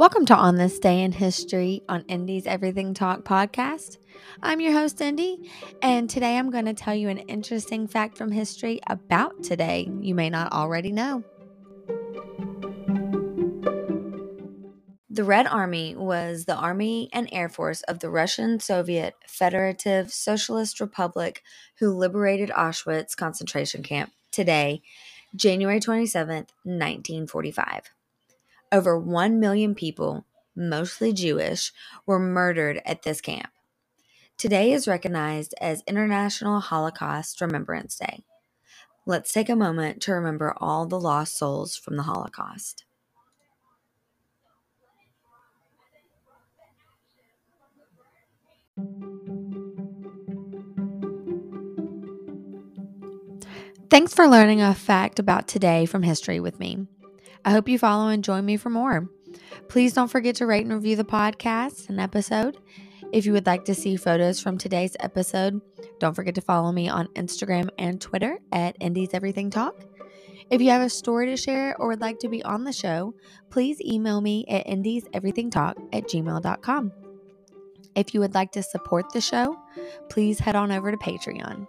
Welcome to On This Day in History on Indi's Everything Talk podcast. I'm your host, Indy, and today I'm going to tell you an interesting fact from history about today you may not already know. The Red Army was the army and air force of the Russian Soviet Federative Socialist Republic who liberated Auschwitz concentration camp today, January 27th, 1945. Over 1 million people, mostly Jewish, were murdered at this camp. Today is recognized as International Holocaust Remembrance Day. Let's take a moment to remember all the lost souls from the Holocaust. Thanks for learning a fact about today from history with me. I hope you follow and join me for more. Please don't forget to rate and review the podcast and episode. If you would like to see photos from today's episode, don't forget to follow me on Instagram and Twitter at Indi's Everything Talk. If you have a story to share or would like to be on the show, please email me at indiseverythingtalk at gmail.com. If you would like to support the show, please head on over to Patreon.